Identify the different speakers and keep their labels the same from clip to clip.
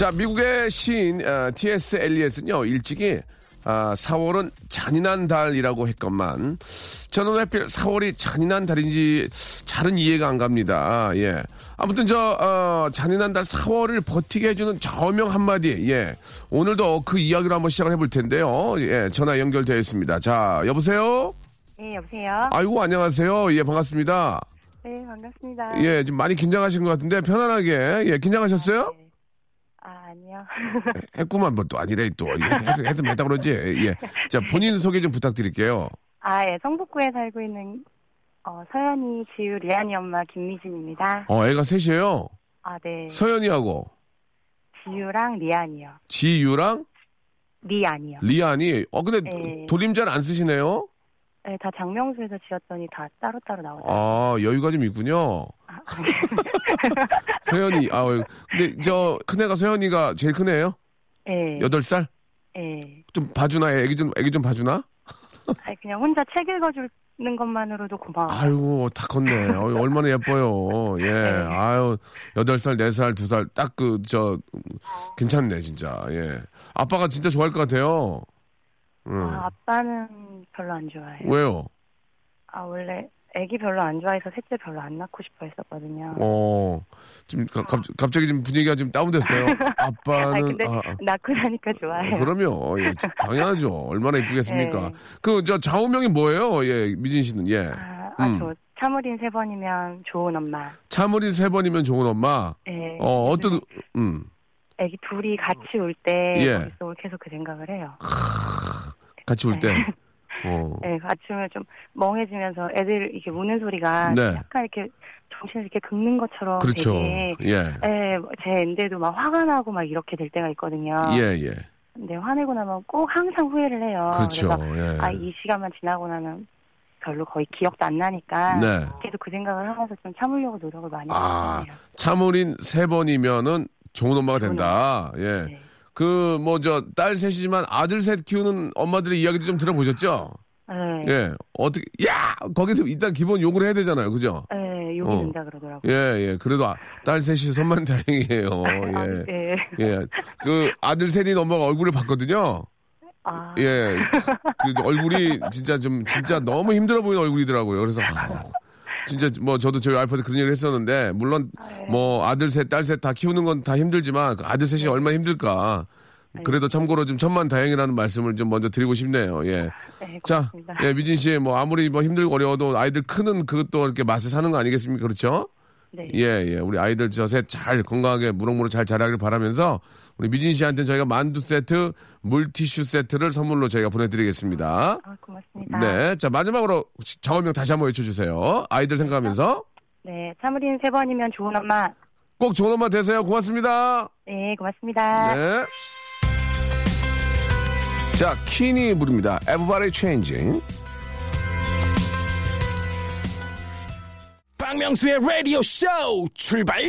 Speaker 1: 자, 미국의 시인 어, T.S. 엘리엇은요 일찍이 아, 4월은 잔인한 달이라고 했건만 저는 왜 하필 4월이 잔인한 달인지 잘은 이해가 안 갑니다. 예. 아무튼 저 어, 잔인한 달 4월을 버티게 해주는 저명 한마디. 예. 오늘도 그 이야기로 한번 시작을 해볼 텐데요. 예. 전화 연결되어 있습니다. 자, 여보세요.
Speaker 2: 네, 여보세요?
Speaker 1: 아이고 안녕하세요. 예, 반갑습니다.
Speaker 2: 네, 반갑습니다.
Speaker 1: 예, 좀 많이 긴장하신 것 같은데 편안하게 예, 긴장하셨어요?
Speaker 2: 아, 아니요.
Speaker 1: 했구만 뭐 또 아니래 또 해서 해서 했다 그러지. 예. 자 본인 소개 좀 부탁드릴게요.
Speaker 2: 아, 예, 성북구에 살고 있는 어, 서연이, 지우, 리안이 엄마 김미진입니다.
Speaker 1: 어 애가 셋이에요.
Speaker 2: 아, 네.
Speaker 1: 서연이하고
Speaker 2: 지우랑 리안이요.
Speaker 1: 지유랑
Speaker 2: 리안이요.
Speaker 1: 리안이. 어 근데
Speaker 2: 네.
Speaker 1: 돌림자를 안 쓰시네요.
Speaker 2: 네, 다 장명수에서 지었더니 다 따로따로 나오더라고요.
Speaker 1: 아 여유가 좀 있군요.
Speaker 2: 아,
Speaker 1: 서연이. 아 근데 저 큰애가 서연이가 제일 큰애예요.
Speaker 2: 네.
Speaker 1: 여덟 살.
Speaker 2: 네.
Speaker 1: 좀 봐주나 애기 좀 애기 좀 봐주나?
Speaker 2: 아니, 그냥 혼자 책 읽어주는 것만으로도 고마워요.
Speaker 1: 아이고 다 컸네. 어, 얼마나 예뻐요. 예.
Speaker 2: 네.
Speaker 1: 아유 여덟 살, 네 살, 두살딱 그 저 괜찮네 진짜. 예. 아빠가 진짜 좋아할 것 같아요. 음.
Speaker 2: 아, 아빠는 별로 안 좋아해요.
Speaker 1: 왜요?
Speaker 2: 아, 원래 애기 별로 안 좋아해서 셋째 별로 안 낳고 싶어 했었거든요.
Speaker 1: 어. 지금 가- 갑, 갑자기 지금 분위기가 좀 다운됐어요. 아빠는
Speaker 2: 아니, 근데
Speaker 1: 아, 아.
Speaker 2: 낳고 나니까 좋아해요.
Speaker 1: 그럼요. 예, 당연하죠. 얼마나 이쁘겠습니까?
Speaker 2: 네.
Speaker 1: 그저 좌우명이 뭐예요? 예, 미진 씨는 예.
Speaker 2: 아, 아,
Speaker 1: 음.
Speaker 2: 저 참을인 세 번이면 좋은 엄마.
Speaker 1: 차물이 세 번이면 좋은 엄마.
Speaker 2: 예.
Speaker 1: 어, 어떤 음.
Speaker 2: 애기 둘이 같이 올때
Speaker 1: 예.
Speaker 2: 계속 그 생각을 해요.
Speaker 1: 같이 올 때. 어.
Speaker 2: 예, 같이 오면 좀 멍해지면서 애들 이렇게 우는 소리가
Speaker 1: 네.
Speaker 2: 약간 이렇게 정신을 이렇게 긁는 것처럼
Speaker 1: 그렇죠.
Speaker 2: 되게
Speaker 1: 예.
Speaker 2: 예, 제 엔데도 막 화가 나고 막 이렇게 될 때가 있거든요.
Speaker 1: 예, 예.
Speaker 2: 근데 화내고 나면 꼭 항상 후회를 해요.
Speaker 1: 그렇죠.
Speaker 2: 래서
Speaker 1: 예.
Speaker 2: 아, 이 시간만 지나고 나면 별로 거의 기억도 안 나니까
Speaker 1: 네.
Speaker 2: 계속 그 생각을 하면서 좀 참으려고 노력을 많이
Speaker 1: 아,
Speaker 2: 하거든요.
Speaker 1: 차물인 세 번이면은 좋은 엄마가 된다. 예.
Speaker 2: 네.
Speaker 1: 그, 뭐, 저, 딸 셋이지만 아들 셋 키우는 엄마들의 이야기도 좀 들어보셨죠?
Speaker 2: 네.
Speaker 1: 예. 어떻게, 야! 거기서 일단 기본 욕을 해야 되잖아요. 그죠?
Speaker 2: 네, 욕이
Speaker 1: 어.
Speaker 2: 된다 그러더라고요.
Speaker 1: 예, 예. 그래도 아- 딸 셋이 손만 다행이에요.
Speaker 2: 아,
Speaker 1: 예.
Speaker 2: 네.
Speaker 1: 예. 그 아들 셋인 엄마가 얼굴을 봤거든요.
Speaker 2: 아,
Speaker 1: 예. 그 얼굴이 진짜 좀, 진짜 너무 힘들어 보이는 얼굴이더라고요. 그래서, 아, 진짜 뭐 저도 저희 와이프한테 그런 얘기를 했었는데, 물론 뭐 아들 셋, 딸 셋 다 키우는 건 다 힘들지만, 그 아들 셋이 얼마나 힘들까. 그래도 참고로 좀 천만 다행이라는 말씀을 좀 먼저 드리고 싶네요. 예.
Speaker 2: 네,
Speaker 1: 자. 예, 미진 씨, 뭐 아무리 뭐 힘들고 어려워도 아이들 크는 그것도 이렇게 맛을 사는 거 아니겠습니까? 그렇죠?
Speaker 2: 네.
Speaker 1: 예, 예. 우리 아이들 저 셋 잘 건강하게 무럭무럭 잘 자라길 바라면서 우리 미진 씨한테 저희가 만두 세트, 물티슈 세트를 선물로 저희가 보내드리겠습니다.
Speaker 2: 아, 고맙습니다.
Speaker 1: 네. 자, 마지막으로 정원명 다시 한번 외쳐주세요. 아이들 생각하면서
Speaker 2: 네, 참으린 세 번이면 좋은 엄마.
Speaker 1: 꼭 좋은 엄마 되세요. 고맙습니다.
Speaker 2: 네, 고맙습니다.
Speaker 1: 네. 자, 키니 부릅니다. Everybody Changing.
Speaker 3: 박명수의 라디오 쇼 출발!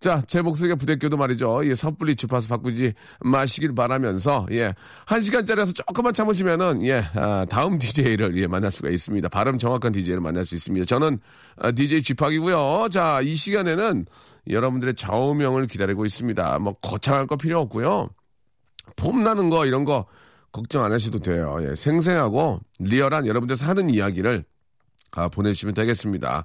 Speaker 1: 자, 제 목소리가 부대껴도 말이죠. 예, 섣불리 주파수 바꾸지 마시길 바라면서, 예, 한 시간짜리라서 조금만 참으시면은, 예, 아, 다음 DJ를, 예, 만날 수가 있습니다. 발음 정확한 DJ를 만날 수 있습니다. 저는, 아, DJ 쥐팍이고요. 자, 이 시간에는 여러분들의 좌우명을 기다리고 있습니다. 뭐, 거창할 거 필요 없고요. 폼 나는 거, 이런 거, 걱정 안 하셔도 돼요. 예, 생생하고, 리얼한 여러분들 사는 이야기를 아, 보내주시면 되겠습니다.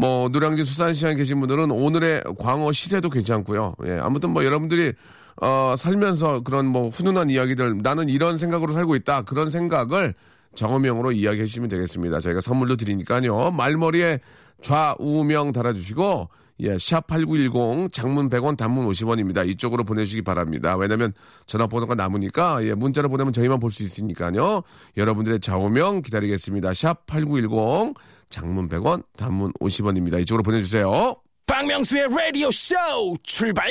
Speaker 1: 뭐 노량진 수산시장에 계신 분들은 오늘의 광어 시세도 괜찮고요. 예, 아무튼 뭐 여러분들이 어, 살면서 그런 뭐 훈훈한 이야기들 나는 이런 생각으로 살고 있다 그런 생각을 정어명으로 이야기해 주시면 되겠습니다. 저희가 선물도 드리니까요. 말머리에 좌우명 달아주시고 예, 샵8910 장문 100원 단문 50원입니다. 이쪽으로 보내주시기 바랍니다. 왜냐면 전화번호가 남으니까 예, 문자로 보내면 저희만 볼 수 있으니까요. 여러분들의 좌우명 기다리겠습니다. 샵8910 장문 100원 단문 50원입니다. 이쪽으로 보내주세요.
Speaker 3: 박명수의 라디오 쇼 출발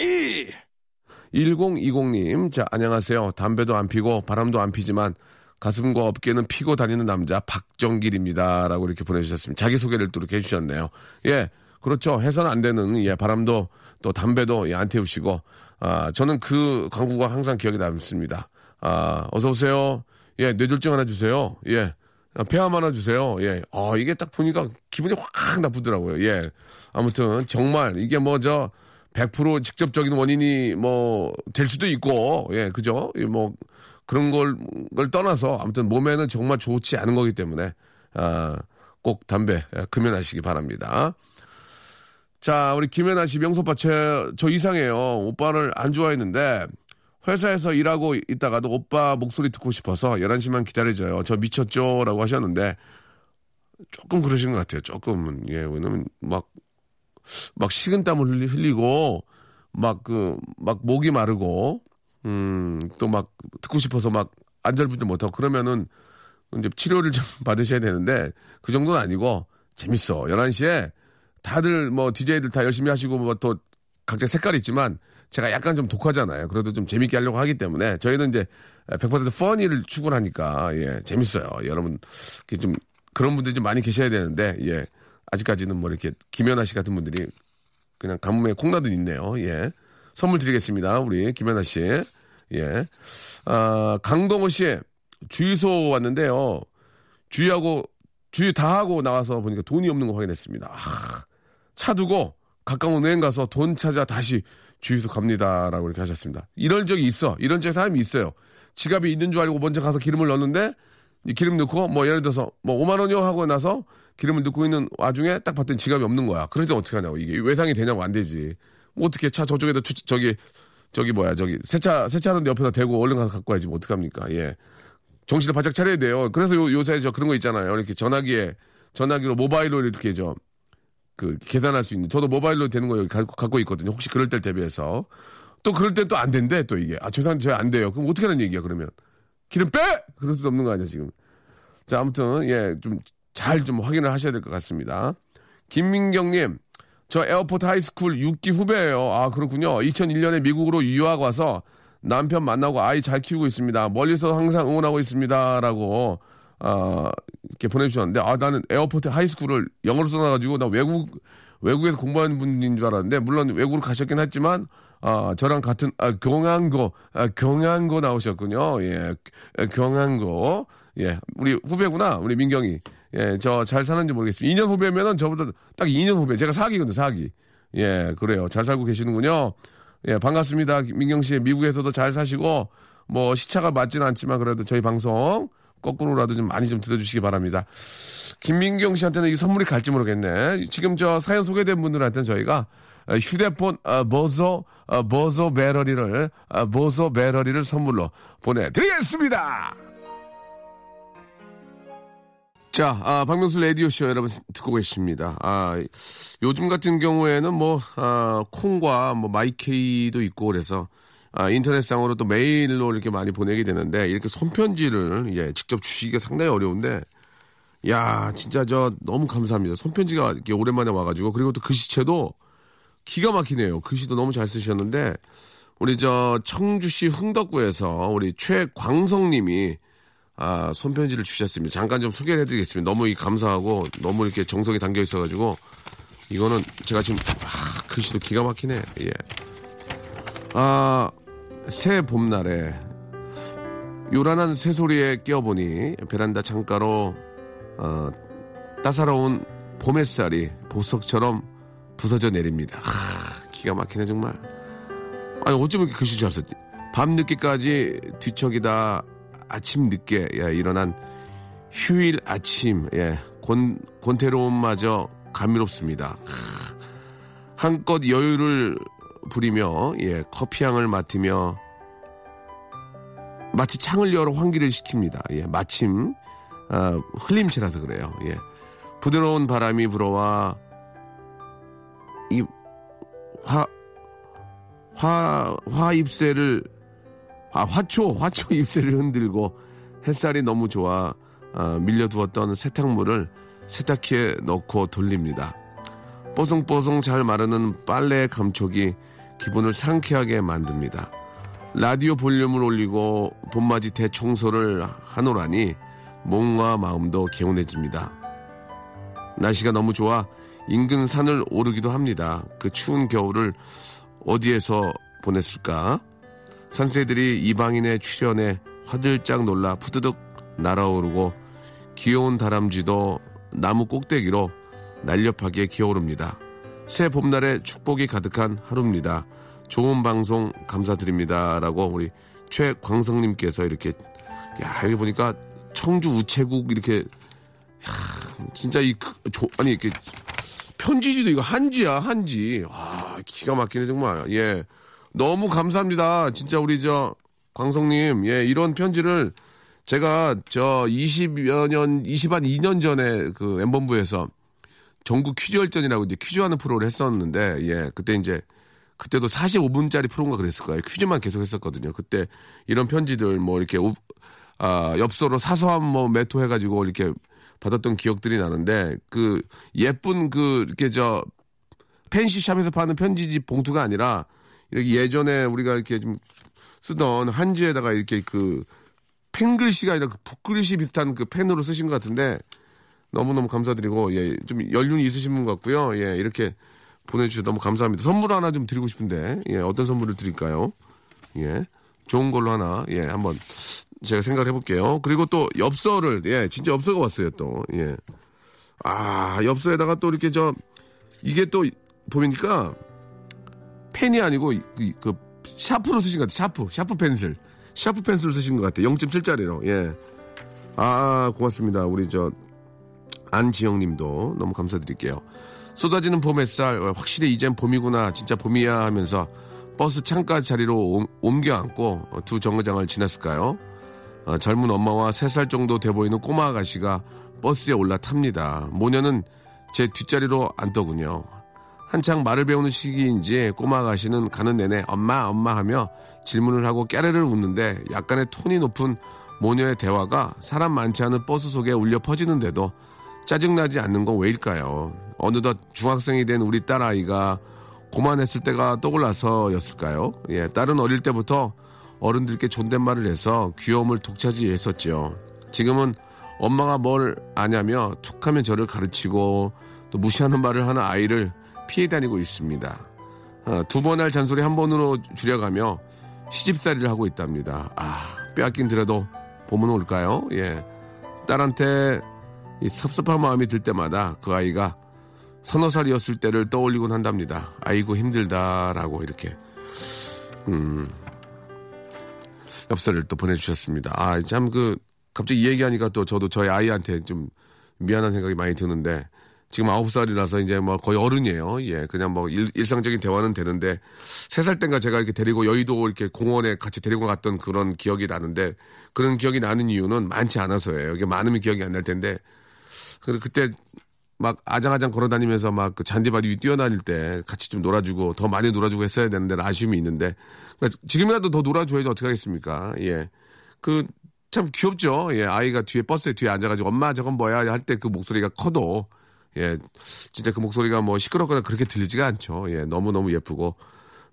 Speaker 1: 1020님, 자, 안녕하세요. 담배도 안 피고 바람도 안 피지만 가슴과 어깨는 피고 다니는 남자 박정길입니다. 라고 이렇게 보내주셨습니다. 자기소개를 또 이렇게 해주셨네요. 예, 그렇죠. 해서는 안 되는, 예, 바람도 또 담배도 예, 안 태우시고, 아, 저는 그 광고가 항상 기억에 남습니다. 아, 어서 오세요. 예, 뇌졸중 하나 주세요. 예. 폐암 하나 주세요. 예. 어, 이게 딱 보니까 기분이 확 나쁘더라고요. 예. 아무튼, 정말, 이게 뭐, 저, 100% 직접적인 원인이 뭐, 될 수도 있고, 예, 그죠? 예, 뭐, 그런 걸, 걸 떠나서, 아무튼 몸에는 정말 좋지 않은 거기 때문에, 아, 꼭 담배 예, 금연하시기 바랍니다. 자, 우리 김연아 씨 명소빠 제, 저 이상해요. 오빠를 안 좋아했는데, 회사에서 일하고 있다가도 오빠 목소리 듣고 싶어서 11시만 기다려줘요. 저 미쳤죠? 라고 하셨는데, 조금 그러신 것 같아요. 조금은. 예, 왜냐면 막, 막 식은땀을 흘리, 흘리고, 막 그, 막 목이 마르고, 음, 또 막 듣고 싶어서 막 안절부절 못하고 그러면은 이제 치료를 좀 받으셔야 되는데 그 정도는 아니고 재밌어. 11시에 다들 뭐 DJ들 다 열심히 하시고 뭐 또 각자 색깔이 있지만 제가 약간 좀 독하잖아요. 그래도 좀 재밌게 하려고 하기 때문에 저희는 이제 100% 퍼니를 추구하니까 예, 재밌어요. 여러분 이렇게 좀 그런 분들이 좀 많이 계셔야 되는데 예. 아직까지는 뭐 이렇게 김연아 씨 같은 분들이 그냥 가뭄에 콩나듯 있네요. 예. 선물 드리겠습니다. 우리 김연아 씨. 예. 아, 강동호 씨 주유소 왔는데요. 주유하고 주유 다 하고 나와서 보니까 돈이 없는 거 확인했습니다. 아, 차 두고 가까운 은행 가서 돈 찾아 다시 주유소 갑니다라고 이렇게 하셨습니다. 이런 적이 있어. 이런 적에 사람이 있어요. 지갑이 있는 줄 알고 먼저 가서 기름을 넣었는데 이 기름 넣고 뭐 예를 들어서 뭐 5만 원이요 하고 나서 기름을 넣고 있는 와중에 딱 봤더니 지갑이 없는 거야. 그럴 때 어떻게 하냐고 이게 외상이 되냐고 안 되지. 뭐 어떻게 차 저쪽에다 추- 저기 저기 뭐야 저기 세차 세차하는데 옆에다 대고 얼른 가서 갖고 와야지 뭐 어떡합니까? 예. 정신을 바짝 차려야 돼요. 그래서 요, 요새 저 그런 거 있잖아요. 이렇게 전화기에 전화기로 모바일로 이렇게 좀 그 계산할 수 있는 저도 모바일로 되는 거 여기 갖고, 있거든요. 혹시 그럴 때 대비해서 또 그럴 땐 또 안 된대 또 이게 아 죄송한데 저안 돼요. 그럼 어떻게 하는 얘기야 그러면 기름 빼 그럴 수도 없는 거 아니야 지금. 자 아무튼 예좀잘좀 확인을 하셔야 될 것 같습니다. 김민경님 저 Airport High School 6기 후배예요. 아 그렇군요. 2001년에 미국으로 유학 와서 남편 만나고 아이 잘 키우고 있습니다. 멀리서 항상 응원하고 있습니다라고 아 이렇게 보내주셨는데 아 나는 Airport High School을 영어로 써놔가지고 나 외국 외국에서 공부하는 분인 줄 알았는데 물론 외국으로 가셨긴 했지만 아 저랑 같은 아 경안고 아 경안고 나오셨군요. 예 경안고 예 우리 후배구나 우리 민경이 예 저 잘 사는지 모르겠습니다. 2년 후배면은 저보다 딱 2년 후배 제가 사기거든요 사기 예 그래요 잘 살고 계시는군요. 예, 반갑습니다. 민경 씨, 미국에서도 잘 사시고, 뭐, 시차가 맞지는 않지만, 그래도 저희 방송, 거꾸로라도 좀 많이 좀 들어주시기 바랍니다. 김민경 씨한테는 이 선물이 갈지 모르겠네. 지금 저 사연 소개된 분들한테는 저희가 어, 휴대폰, 어, 보소, 어, 보소 배러리를, 어, 보소 배러리를 선물로 보내드리겠습니다! 자, 아, 박명수 라디오쇼 여러분 듣고 계십니다. 아, 요즘 같은 경우에는 뭐, 아, 콩과 뭐, 마이케이도 있고 그래서, 아, 인터넷상으로 또 메일로 이렇게 많이 보내게 되는데, 이렇게 손편지를, 예, 직접 주시기가 상당히 어려운데, 야, 진짜 저 너무 감사합니다. 손편지가 이렇게 오랜만에 와가지고, 그리고 또 글씨체도 기가 막히네요. 글씨도 너무 잘 쓰셨는데, 우리 저 청주시 흥덕구에서 우리 최광성 님이 아, 손편지를 주셨습니다. 잠깐 좀 소개를 해드리겠습니다. 너무 이 감사하고 너무 이렇게 정성이 담겨 있어가지고 이거는 제가 지금 아, 글씨도 기가 막히네. 예. 아, 새 봄날에 요란한 새소리에 깨어보니 베란다 창가로 어, 따사로운 봄 햇살이 보석처럼 부서져 내립니다. 하, 기가 막히네 정말. 아니 어쩜 이렇게 글씨 잘 썼지? 밤늦게까지 뒤척이다 아침 늦게 예, 일어난 휴일 아침 예, 권, 권태로움마저 감미롭습니다. 크, 한껏 여유를 부리며 예, 커피향을 맡으며 마치 창을 열어 환기를 시킵니다. 예, 마침 아, 흘림치라서 그래요. 예. 부드러운 바람이 불어와 이 화, 화, 화 잎새를, 아, 화초, 화초 잎새를 흔들고 햇살이 너무 좋아 아, 밀려두었던 세탁물을 세탁기에 넣고 돌립니다. 뽀송뽀송 잘 마르는 빨래 감촉이 기분을 상쾌하게 만듭니다. 라디오 볼륨을 올리고 봄맞이 대청소를 하노라니 몸과 마음도 개운해집니다. 날씨가 너무 좋아 인근 산을 오르기도 합니다. 그 추운 겨울을 어디에서 보냈을까? 산새들이 이방인의 출연에 화들짝 놀라 푸드득 날아오르고 귀여운 다람쥐도 나무 꼭대기로 날렵하게 기어오릅니다. 새 봄날에 축복이 가득한 하루입니다. 좋은 방송 감사드립니다. 라고 우리 최광성님께서 이렇게, 야, 여기 보니까 청주 우체국 이렇게, 야, 진짜 이, 그, 조, 아니, 이렇게 편지지도 이거 한지야, 한지. 와, 기가 막히네, 정말. 예. 너무 감사합니다. 진짜 우리 저, 광성님, 예, 이런 편지를 제가 저 20여 년, 20한 2년 전에 그 엠본부에서 전국 퀴즈 열전이라고 이제 퀴즈하는 프로를 했었는데, 예, 그때 이제, 그때도 45분짜리 프로인가 그랬을 거예요. 퀴즈만 계속 했었거든요. 그때 이런 편지들 뭐 이렇게, 우, 아, 엽서로 사소한 뭐 메토 해가지고 이렇게 받았던 기억들이 나는데, 그 예쁜 그, 이렇게 저, 펜시샵에서 파는 편지지 봉투가 아니라, 이렇게 예전에 우리가 이렇게 좀 쓰던 한지에다가 이렇게 그, 펜글씨가 아니라 그 붓글씨 비슷한 그 펜으로 쓰신 것 같은데, 너무너무 감사드리고, 예, 좀 연륜이 있으신 분 같고요. 예, 이렇게 보내주셔서 너무 감사합니다. 선물 하나 좀 드리고 싶은데, 예, 어떤 선물을 드릴까요? 예, 좋은 걸로 하나, 예, 한번 제가 생각을 해볼게요. 그리고 또 엽서를, 예, 진짜 엽서가 왔어요, 또, 예. 아, 엽서에다가 또 이렇게 저, 이게 또 보니까 펜이 아니고 그, 그 샤프로 쓰신 것 같아요. 샤프, 샤프 펜슬. 샤프 펜슬을 쓰신 것 같아요. 0.7짜리로, 예. 아, 고맙습니다. 우리 저, 안지영 님도 너무 감사드릴게요. 쏟아지는 봄 햇살, 확실히 이젠 봄이구나, 진짜 봄이야 하면서 버스 창가 자리로 옮- 옮겨 앉고 두 정거장을 지났을까요? 어, 젊은 엄마와 세 살 정도 돼 보이는 꼬마 아가씨가 버스에 올라탑니다. 모녀는 제 뒷자리로 앉더군요. 한창 말을 배우는 시기인지 꼬마 아가씨는 가는 내내 엄마 엄마 하며 질문을 하고 깨르르 웃는데 약간의 톤이 높은 모녀의 대화가 사람 많지 않은 버스 속에 울려 퍼지는데도 짜증나지 않는 건 왜일까요? 어느덧 중학생이 된 우리 딸아이가 고만했을 때가 떠올라서였을까요? 예, 딸은 어릴 때부터 어른들께 존댓말을 해서 귀여움을 독차지했었죠. 지금은 엄마가 뭘 아냐며 툭하면 저를 가르치고 또 무시하는 말을 하는 아이를 피해 다니고 있습니다. 아, 두번 할 잔소리 한 번으로 줄여가며 시집살이를 하고 있답니다. 아, 빼앗긴 들여도 봄은 올까요? 예. 딸한테 이 섭섭한 마음이 들 때마다 그 아이가 서너 살이었을 때를 떠올리곤 한답니다. 아이고 힘들다라고 이렇게 음 엽서를 또 보내주셨습니다. 아 참 그 갑자기 이 얘기하니까 또 저도 저희 아이한테 좀 미안한 생각이 많이 드는데 지금 아홉 살이라서 이제 뭐 거의 어른이에요. 예, 그냥 뭐 일, 일상적인 대화는 되는데 세 살 땐가 제가 이렇게 데리고 여의도 이렇게 공원에 같이 데리고 갔던 그런 기억이 나는데 그런 기억이 나는 이유는 많지 않아서예요. 이게 많으면 기억이 안 날 텐데 그리고 그때 막 아장아장 걸어다니면서 막 그 잔디밭 위 뛰어다닐 때 같이 좀 놀아주고 더 많이 놀아주고 했어야 되는데 아쉬움이 있는데 그러니까 지금이라도 더 놀아줘야지 어떻게 하겠습니까? 예. 그 참 귀엽죠. 예. 아이가 뒤에 버스에 뒤에 앉아가지고 엄마 저건 뭐야 할 때 그 목소리가 커도 예. 진짜 그 목소리가 뭐 시끄럽거나 그렇게 들리지가 않죠. 예. 너무 너무 예쁘고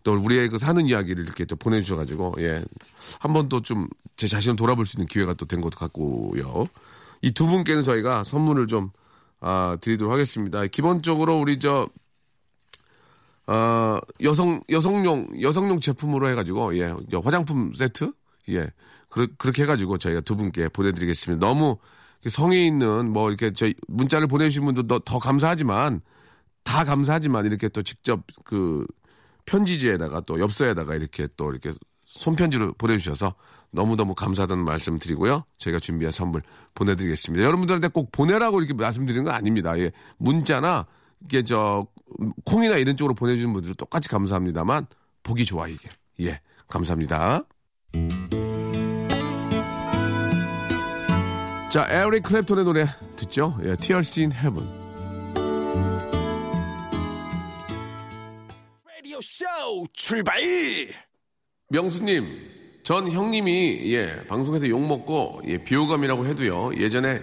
Speaker 1: 또 우리의 그 사는 이야기를 이렇게 또 보내주셔가지고 예. 한번또좀제 자신을 돌아볼 수 있는 기회가 또 된 것 같고요. 이 두 분께는 저희가 선물을 좀 아, 드리도록 하겠습니다. 기본적으로 우리 저, 아, 여성, 여성용, 여성용 제품으로 해가지고, 예, 저 화장품 세트? 예, 그, 그렇게 해가지고 저희가 두 분께 보내드리겠습니다. 너무 성의 있는 뭐 이렇게 저 문자를 보내주신 분도 더, 더 감사하지만, 다 감사하지만 이렇게 또 직접 그 편지지에다가 또 엽서에다가 이렇게 또 이렇게 손편지로 보내주셔서 너무너무 감사하다는 말씀 드리고요. 저희가 준비한 선물 보내드리겠습니다. 여러분들한테 꼭 보내라고 이렇게 말씀드리는 건 아닙니다. 예. 문자나 이게 저 콩이나 이런 쪽으로 보내주는 분들 똑같이 감사합니다만 보기 좋아 이게. 예. 감사합니다. 자, 에릭 클랩톤의 노래 듣죠? 예, Tears in Heaven.
Speaker 3: 라디오 쇼 출발!
Speaker 1: 명수님, 전 형님이 예 방송에서 욕 먹고 예 비호감이라고 해도요 예전에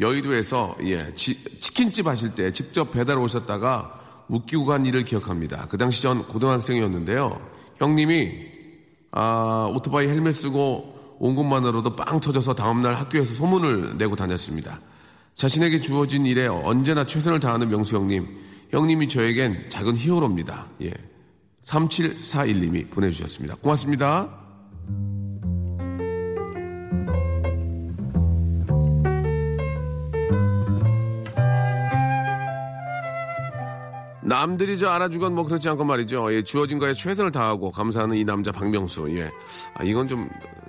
Speaker 1: 여의도에서 예 지- 치킨집 하실 때 직접 배달 오셨다가 웃기고 간 일을 기억합니다. 그 당시 전 고등학생이었는데요. 형님이 아 오토바이 헬멧 쓰고 온 것만으로도 빵 터져서 다음날 학교에서 소문을 내고 다녔습니다. 자신에게 주어진 일에 언제나 최선을 다하는 명수 형님. 형님이 저에겐 작은 히어로입니다. 예. 3741님이 보내주셨습니다. 고맙습니다. 남들이 저 알아주건 뭐 그렇지 않고 말이죠. 예, 주어진 거에 최선을 다하고 감사하는 이 남자 박명수. 예. 아, 이건 좀,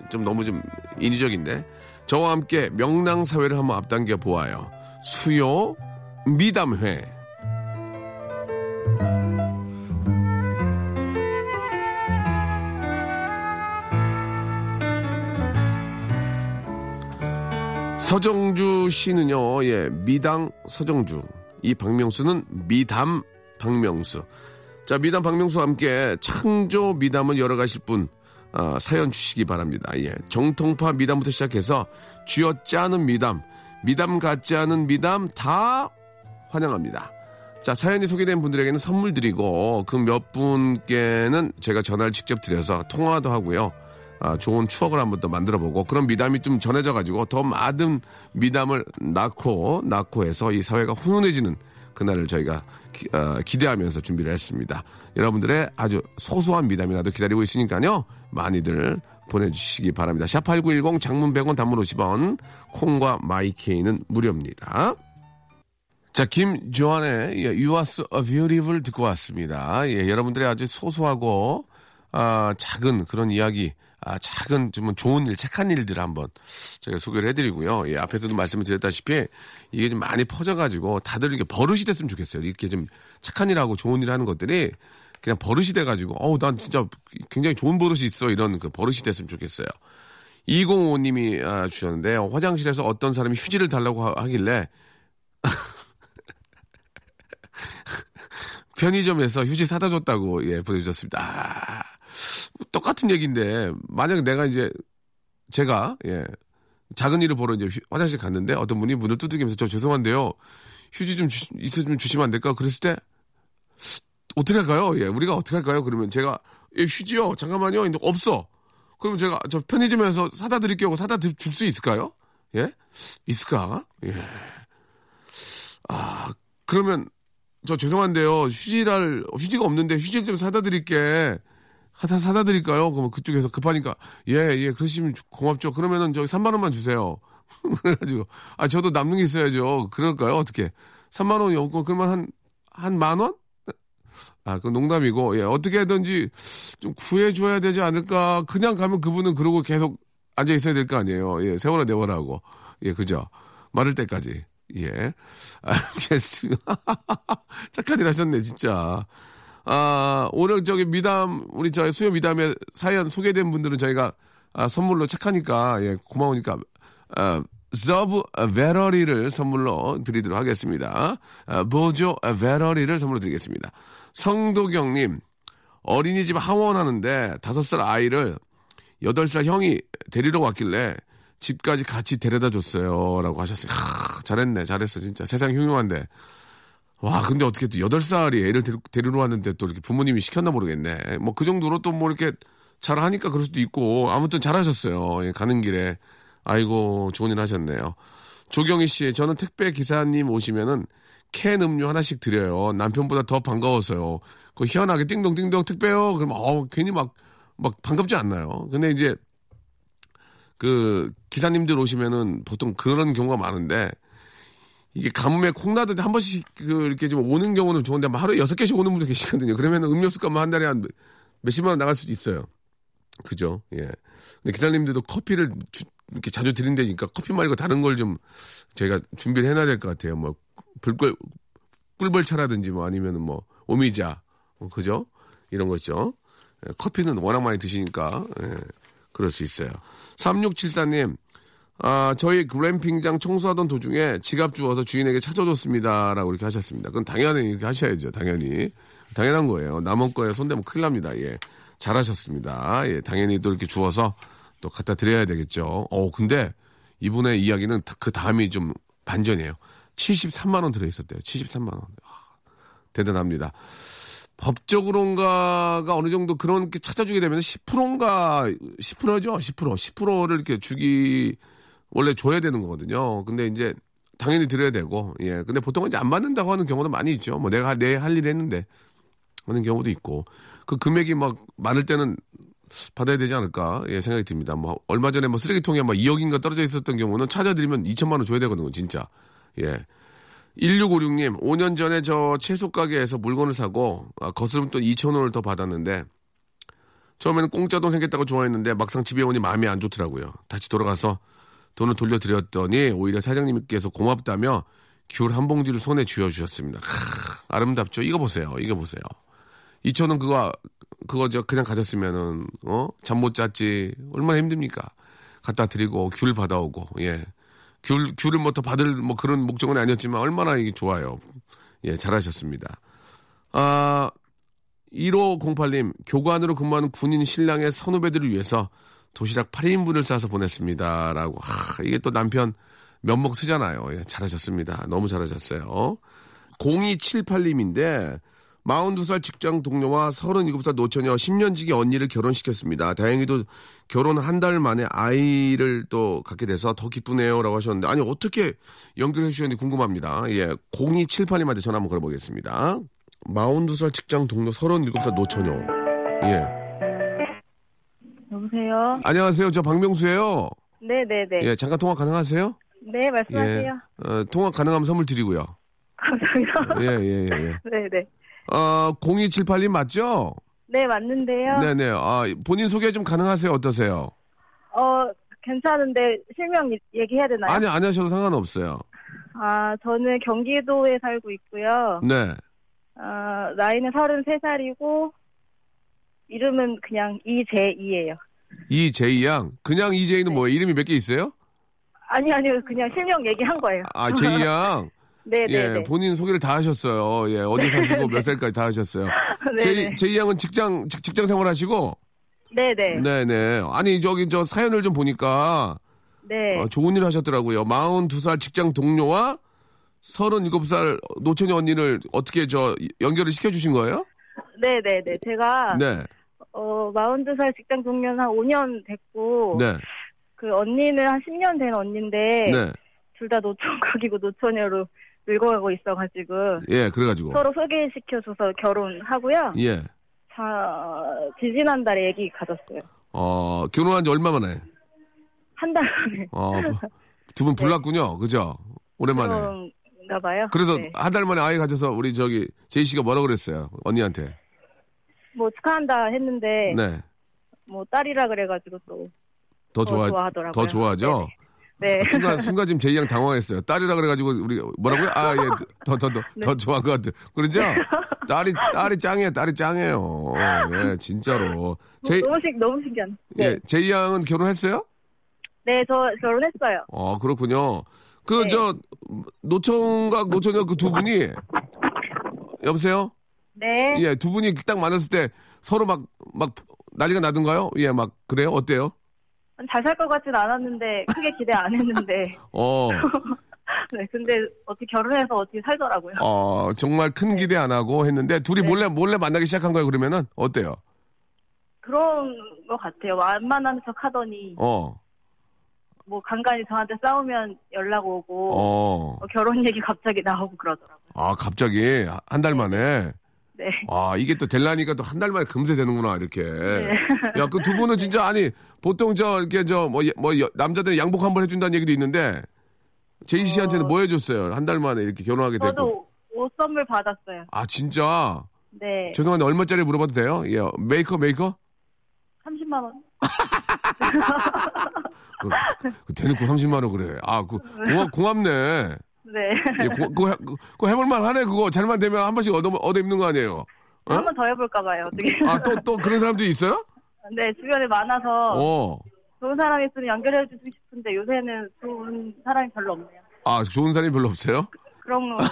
Speaker 1: 좀 너무 좀 인위적인데. 저와 함께 명랑사회를 한번 앞당겨 보아요. 수요 미담회. 서정주 씨는요, 예, 미당 서정주. 이 박명수는 미담 박명수. 자, 미담 박명수와 함께 창조 미담을 열어가실 분, 아, 사연 주시기 바랍니다. 예. 정통파 미담부터 시작해서 쥐어 짜는 미담, 미담 같지 않은 미담 다 환영합니다. 자, 사연이 소개된 분들에게는 선물 드리고 그 몇 분께는 제가 전화를 직접 드려서 통화도 하고요. 아, 좋은 추억을 한번 더 만들어 보고 그런 미담이 좀 전해져 가지고 더 많은 미담을 낳고 낳고 해서 이 사회가 훈훈해지는 그날을 저희가 기, 대하면서 준비를 했습니다. 여러분들의 아주 소소한 미담이라도 기다리고 있으니까요. 많이들 보내주시기 바랍니다. 샵8910 장문 100원 단문 50원 콩과 마이케이는 무료입니다. 자, 김조한의 예, You Are So Beautiful 듣고 왔습니다. 예, 여러분들의 아주 소소하고 아, 작은 그런 이야기, 아, 작은 좀 좋은 일, 착한 일들 한번 제가 소개를 해드리고요. 예, 앞에서도 말씀을 드렸다시피 이게 좀 많이 퍼져가지고 다들 이렇게 버릇이 됐으면 좋겠어요. 이렇게 좀 착한 일하고 좋은 일 하는 것들이 그냥 버릇이 돼가지고, 어우, 난 진짜 굉장히 좋은 버릇이 있어. 이런 그 버릇이 됐으면 좋겠어요. 205님이 아, 주셨는데 화장실에서 어떤 사람이 휴지를 달라고 하- 하길래 편의점에서 휴지 사다 줬다고 예 보내주셨습니다. 아, 똑같은 얘기인데 만약 내가 이제 제가 예 작은 일을 보러 이제 휴- 화장실 갔는데 어떤 분이 문을 두들기면서 저 죄송한데요 휴지 좀 주, 있으면 주시면 안 될까? 그랬을 때 어떻게 할까요? 예 우리가 어떻게 할까요? 그러면 제가 예, 휴지요 잠깐만요 없어. 그러면 제가 저 편의점에서 사다 드릴게요 하고 사다 줄 수 있을까요? 예 있을까? 예. 아 그러면 저 죄송한데요. 휴지를 휴지가 없는데 휴지 좀 사다 드릴게. 하다 사다 드릴까요? 그러면 그쪽에서 급하니까 예, 예. 그러시면 주- 고맙죠. 그러면은 저기 3만 원만 주세요. 그래 가지고 아, 저도 남는 게 있어야죠. 그럴까요? 어떻게? 3만 원이 없고 그러면 한 한 만 원? 아, 그 농담이고, 예, 어떻게든지 좀 구해줘야 되지 않을까. 그냥 가면 그분은 그러고 계속 앉아 있어야 될 거 아니에요. 예, 세월아, 내월아 하고. 예, 그죠. 마를 때까지. 예. 알겠습니다. 착한 일 하셨네, 진짜. 아, 오늘 저기 미담, 우리 저 수요 미담에 사연 소개된 분들은 저희가 아, 선물로 착하니까, 예, 고마우니까, 아, sub 배터리를 선물로 드리도록 하겠습니다. 아, 보조 배터리를 선물로 드리겠습니다. 성도경님, 어린이집 하원하는데 다섯 살 아이를 여덟 살 형이 데리러 왔길래 집까지 같이 데려다 줬어요. 라고 하셨어요. 하, 잘했네, 잘했어, 진짜. 세상 흉흉한데. 와, 근데 어떻게 또 여덟 살이 애를 데리, 데리러 왔는데 또 이렇게 부모님이 시켰나 모르겠네. 뭐 그 정도로 또 뭐 이렇게 잘 하니까 그럴 수도 있고, 아무튼 잘하셨어요. 예, 가는 길에. 아이고, 좋은 일 하셨네요. 조경희 씨, 저는 택배 기사님 오시면은 캔 음료 하나씩 드려요. 남편보다 더 반가워서요. 그 희한하게 띵동띵동 택배요. 그러면 어 괜히 막 막 반갑지 않나요? 근데 이제 그 기사님들 오시면은 보통 그런 경우가 많은데 이게 가뭄에 콩나듯 한 번씩 그 이렇게 좀 오는 경우는 좋은데 막 하루에 여섯 개씩 오는 분도 계시거든요. 그러면 음료수 값만 한 달에 한 몇십만 원 나갈 수도 있어요. 그죠? 예. 근데 기사님들도 커피를 주- 이렇게 자주 드린다니까 커피 말고 다른 걸 좀 저희가 준비를 해놔야 될 것 같아요. 뭐 불꿀 꿀벌차라든지 뭐 아니면은 뭐 오미자, 뭐 그죠? 이런 거 있죠. 예, 커피는 워낙 많이 드시니까 예, 그럴 수 있어요. 3674님, 아, 저희 글램핑장 청소하던 도중에 지갑 주워서 주인에게 찾아줬습니다. 라고 이렇게 하셨습니다. 그건 당연히 이렇게 하셔야죠. 당연히. 당연한 거예요. 남은 거에 손대면 큰일 납니다. 예. 잘하셨습니다. 예. 당연히 또 이렇게 주워서 또 갖다 드려야 되겠죠. 어, 근데 이분의 이야기는 다- 그 다음이 좀 반전이에요. 73만원 들어있었대요. 73만원. 대단합니다. 법적으로인가가 어느 정도 그런 게 찾아주게 되면 10%인가 10%죠. 10% 10%를 이렇게 주기 원래 줘야 되는 거거든요. 근데 이제 당연히 드려야 되고 예. 근데 보통은 이제 안 받는다고 하는 경우도 많이 있죠. 뭐 내가 내 할 일 했는데 하는 경우도 있고 그 금액이 막 많을 때는 받아야 되지 않을까 예 생각이 듭니다. 뭐 얼마 전에 뭐 쓰레기통에 막 2억인가 떨어져 있었던 경우는 찾아드리면 2천만 원 줘야 되거든요, 진짜. 예. 1656님, 5년 전에 저 채소 가게에서 물건을 사고 아, 거스름 돈 2천 원을 더 받았는데 처음에는 공짜 돈 생겼다고 좋아했는데 막상 집에 오니 마음이 안 좋더라고요. 다시 돌아가서 돈을 돌려드렸더니 오히려 사장님께서 고맙다며 귤 한 봉지를 손에 쥐어주셨습니다. 크, 아름답죠? 이거 보세요. 이거 보세요. 2천 원 그거 그거 저 그냥 가졌으면은 어? 잠 못 잤지. 얼마나 힘듭니까? 갖다 드리고 귤 받아오고 예. 귤 귤을 뭐 더 받을 뭐 그런 목적은 아니었지만 얼마나 이게 좋아요. 예, 잘하셨습니다. 아 1508님 교관으로 근무하는 군인 신랑의 선후배들을 위해서 도시락 8인분을 싸서 보냈습니다. 라고 하, 이게 또 남편 면목 쓰잖아요. 예, 잘하셨습니다. 너무 잘하셨어요. 0278님인데 42살 직장 동료와 37살 노처녀 10년 지기 언니를 결혼시켰습니다. 다행히도 결혼 한 달 만에 아이를 또 갖게 돼서 더 기쁘네요. 라고 하셨는데, 아니, 어떻게 연결해 주셨는지 궁금합니다. 예, 0278님한테 전화 한번 걸어보겠습니다. 42살 직장 동료 37살 노처녀. 예.
Speaker 4: 여보세요?
Speaker 1: 안녕하세요. 저 박명수예요
Speaker 4: 네네네.
Speaker 1: 예, 잠깐 통화 가능하세요?
Speaker 4: 네, 말씀하세요.
Speaker 1: 예. 어, 통화 가능하면 선물 드리고요.
Speaker 4: 감사합니다.
Speaker 1: 예, 예, 예. 예.
Speaker 4: 네네.
Speaker 1: 어, 0278님 맞죠?
Speaker 4: 네, 맞는데요.
Speaker 1: 네네. 아, 본인 소개 좀 가능하세요? 어떠세요?
Speaker 4: 어, 괜찮은데 실명 이- 얘기해야 되나요?
Speaker 1: 아니, 안 하셔도 상관없어요.
Speaker 4: 아, 저는 경기도에 살고 있고요.
Speaker 1: 네.
Speaker 4: 아, 나이는 33살이고, 이름은 그냥 이재이예요.
Speaker 1: 이제이 양. 그냥 이제이는
Speaker 4: 네.
Speaker 1: 뭐예요? 이름이 몇 개 있어요?
Speaker 4: 아니, 아니요. 그냥 실명 얘기한 거예요.
Speaker 1: 아, 제이 양.
Speaker 4: 네네네.
Speaker 1: 예, 본인 소개를 다 하셨어요. 예, 어디 사시고 몇 살까지 다 하셨어요.
Speaker 4: 네네.
Speaker 1: 제이, 제이 양은 직장, 직, 직장 생활 하시고?
Speaker 4: 네네.
Speaker 1: 네네. 아니, 저기, 저 사연을 좀 보니까,
Speaker 4: 네.
Speaker 1: 어, 좋은 일 하셨더라고요. 42살 직장 동료와 37살 노처녀 언니를 어떻게 저 연결을 시켜주신 거예요?
Speaker 4: 네네네. 제가,
Speaker 1: 네.
Speaker 4: 어, 42살 직장 동료는 한 5년 됐고,
Speaker 1: 네.
Speaker 4: 그 언니는 한 10년 된 언니인데,
Speaker 1: 네.
Speaker 4: 둘 다 노총각이고 노처녀로 늙어가고 있어가지고,
Speaker 1: 예, 그래가지고.
Speaker 4: 서로 소개시켜줘서 결혼하고요.
Speaker 1: 예.
Speaker 4: 자, 지지난달에 얘기 가졌어요.
Speaker 1: 어, 결혼한 지 얼마 만에?
Speaker 4: 한 달 만에.
Speaker 1: 어, 두 분 불났군요. 그죠? 오랜만에.
Speaker 4: 그런가 봐요.
Speaker 1: 그래서
Speaker 4: 네.
Speaker 1: 한 달 만에 아이 가져서 우리 저기 제이 씨가 뭐라 그랬어요? 언니한테.
Speaker 4: 뭐 축하한다 했는데,
Speaker 1: 네.
Speaker 4: 뭐 딸이라 그래가지고 또, 더더
Speaker 1: 좋아,
Speaker 4: 좋아하더라고요.
Speaker 1: 더 좋아하죠?
Speaker 4: 네.
Speaker 1: 순간, 순간 지금 제이 양 당황했어요. 딸이라 그래가지고 우리 뭐라고요? 아, 예. 더, 더, 더,
Speaker 4: 네.
Speaker 1: 더 좋아한 것 같아. 그러죠? 딸이, 딸이 짱이에요. 딸이 짱이에요. 예, 진짜로. 제이,
Speaker 4: 너무 신 너무 신기한. 네.
Speaker 1: 예, 제이 양은 결혼했어요?
Speaker 4: 네, 저 결혼했어요.
Speaker 1: 어, 그렇군요. 그,
Speaker 4: 네.
Speaker 1: 저, 노총각, 노처녀 그 두 분이, 여보세요?
Speaker 4: 네.
Speaker 1: 예, 두 분이 딱 만났을 때 서로 막, 막 난리가 나던가요? 예, 막, 그래요? 어때요?
Speaker 4: 잘 살 것 같진 않았는데 크게 기대 안 했는데.
Speaker 1: 어,
Speaker 4: 네, 근데 어떻게 결혼해서 어떻게 살더라고요.
Speaker 1: 어, 정말 큰 기대 안 하고 했는데 둘이
Speaker 4: 네.
Speaker 1: 몰래, 몰래 만나기 시작한 거예요, 그러면은? 어때요?
Speaker 4: 그런 것 같아요. 만만한 척 하더니
Speaker 1: 어,
Speaker 4: 뭐 간간히 저한테 싸우면 연락 오고
Speaker 1: 어.
Speaker 4: 뭐 결혼 얘기 갑자기 나오고 그러더라고요.
Speaker 1: 아, 갑자기 한 달 만에.
Speaker 4: 네.
Speaker 1: 아, 이게 또 될라니까 또 한 달 만에 금세 되는구나, 이렇게.
Speaker 4: 네.
Speaker 1: 야, 그 두 분은 진짜, 아니, 보통 저, 이렇게 저, 뭐, 예- 뭐, 여- 남자들 양복 한 번 해준다는 얘기도 있는데, 제이 씨한테는
Speaker 4: 어.
Speaker 1: 뭐 해줬어요? 한 달 만에 이렇게 결혼하게 됐고.
Speaker 4: 저도 옷 선물 받았어요.
Speaker 1: 아, 진짜?
Speaker 4: 네.
Speaker 1: 죄송한데, 얼마짜리 물어봐도 돼요? 예, 메이커, 메이커?
Speaker 4: 30만 원.
Speaker 1: 그, 그 대놓고 30만원 그래. 아, 그, 고맙, 고맙네.
Speaker 4: 네.
Speaker 1: 예, 그거, 그거, 해- 그거 해볼만 하네, 그거. 잘만 되면 한 번씩 얻어, 얻어 입는 거 아니에요? 어?
Speaker 4: 한 번 더 해볼까 봐요. 어떻게?
Speaker 1: 아, 또, 또 그런 사람도 있어요?
Speaker 4: 네, 주변에 많아서
Speaker 1: 어.
Speaker 4: 좋은 사람 있으면 연결해 주고 싶은데 요새는 좋은 사람이 별로 없네요.
Speaker 1: 아, 좋은 사람이 별로 없어요?
Speaker 4: 그런 건가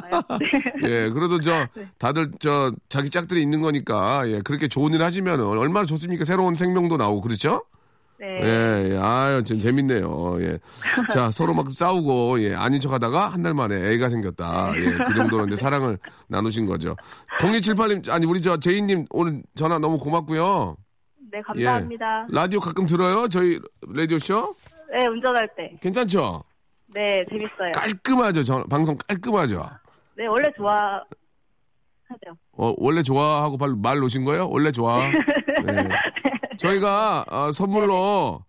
Speaker 4: 봐요. 네.
Speaker 1: 예, 그래도 저, 다들 저, 자기 짝들이 있는 거니까, 예, 그렇게 좋은 일 하시면은 얼마나 좋습니까? 새로운 생명도 나오고, 그렇죠?
Speaker 4: 네.
Speaker 1: 예, 예, 아유, 좀 재밌네요. 예. 자, 서로 막 싸우고, 예, 아닌 척 하다가 한 달 만에 애가 생겼다. 예, 그 정도로 이제 사랑을 나누신 거죠. 0278님, 아니, 우리 저 제이님 오늘 전화 너무 고맙고요.
Speaker 4: 네, 감사합니다.
Speaker 1: 라디오 가끔 들어요? 저희 라디오쇼?
Speaker 4: 네, 운전할 때.
Speaker 1: 괜찮죠?
Speaker 4: 네, 재밌어요.
Speaker 1: 깔끔하죠? 전, 방송 깔끔하죠?
Speaker 4: 네, 원래 좋아 하죠.
Speaker 1: 어, 원래 좋아하고 말, 말 놓으신 거예요? 원래 좋아. 네. 저희가 어, 선물로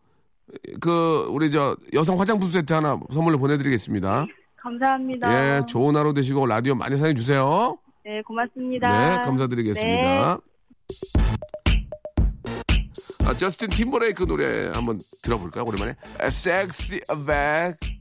Speaker 1: 그 우리 저 여성 화장품 세트 하나 선물로 보내드리겠습니다.
Speaker 4: 감사합니다.
Speaker 1: 예, 좋은 하루 되시고 라디오 많이 사랑해 주세요.
Speaker 4: 네, 고맙습니다.
Speaker 1: 네, 감사드리겠습니다. 아, 저스틴 팀버레이크 노래 한번 들어볼까요? 오랜만에. 섹시 백.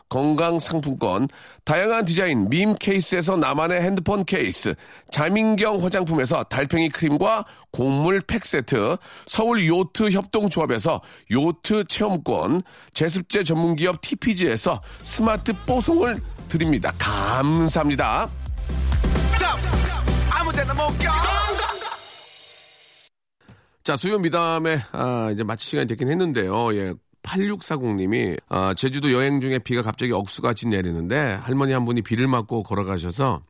Speaker 1: 건강상품권, 다양한 디자인 밈 케이스에서 나만의 핸드폰 케이스, 자민경 화장품에서 달팽이 크림과 곡물 팩 세트, 서울 요트 협동조합에서 요트 체험권, 제습제 전문기업 TPG에서 스마트 뽀송을 드립니다. 감사합니다. 자, 수요 미담에, 아, 이제 마칠 시간이 됐긴 했는데요. 예. 8640님이, 아, 제주도 여행 중에 비가 갑자기 억수같이 내리는데, 할머니 한 분이 비를 맞고 걸어가셔서,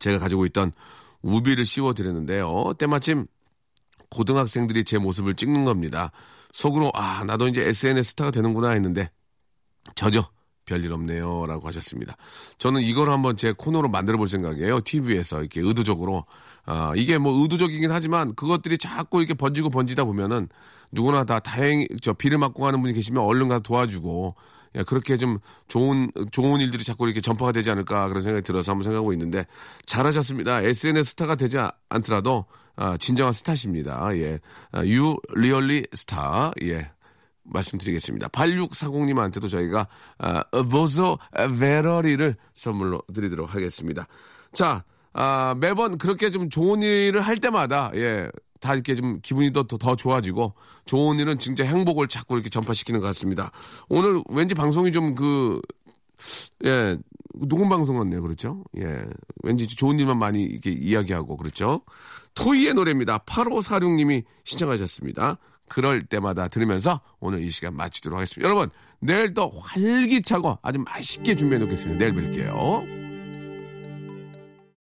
Speaker 1: 제가 가지고 있던 우비를 씌워드렸는데요. 때마침 고등학생들이 제 모습을 찍는 겁니다. 속으로, 아, 나도 이제 SNS 스타가 되는구나 했는데, 저죠. 별일 없네요. 라고 하셨습니다. 저는 이걸 한번 제 코너로 만들어 볼 생각이에요. TV에서 이렇게 의도적으로. 아, 이게 뭐 의도적이긴 하지만 그것들이 자꾸 이렇게 번지고 번지다 보면은 누구나 다 다행히 저 비를 맞고 가는 분이 계시면 얼른 가서 도와주고 예, 그렇게 좀 좋은 좋은 일들이 자꾸 이렇게 전파가 되지 않을까 그런 생각이 들어서 한번 생각하고 있는데 잘하셨습니다. SNS 스타가 되지 않더라도 아, 진정한 스타십니다. 예, 아, you really star. 예. 말씀드리겠습니다. 8640님한테도 저희가 아, 보소 베러리를 선물로 드리도록 하겠습니다. 자, 아, 매번 그렇게 좀 좋은 일을 할 때마다 예, 다 이렇게 좀 기분이 더, 더, 더 좋아지고 좋은 일은 진짜 행복을 자꾸 이렇게 전파시키는 것 같습니다. 오늘 왠지 방송이 좀 그, 예, 녹음 방송 같네요. 그렇죠? 예. 왠지 좋은 일만 많이 이렇게 이야기하고 그렇죠? 토이의 노래입니다. 8546님이 신청하셨습니다. 그럴 때마다 들으면서 오늘 이 시간 마치도록 하겠습니다. 여러분, 내일 또 활기차고 아주 맛있게 준비해 놓겠습니다. 내일 뵐게요.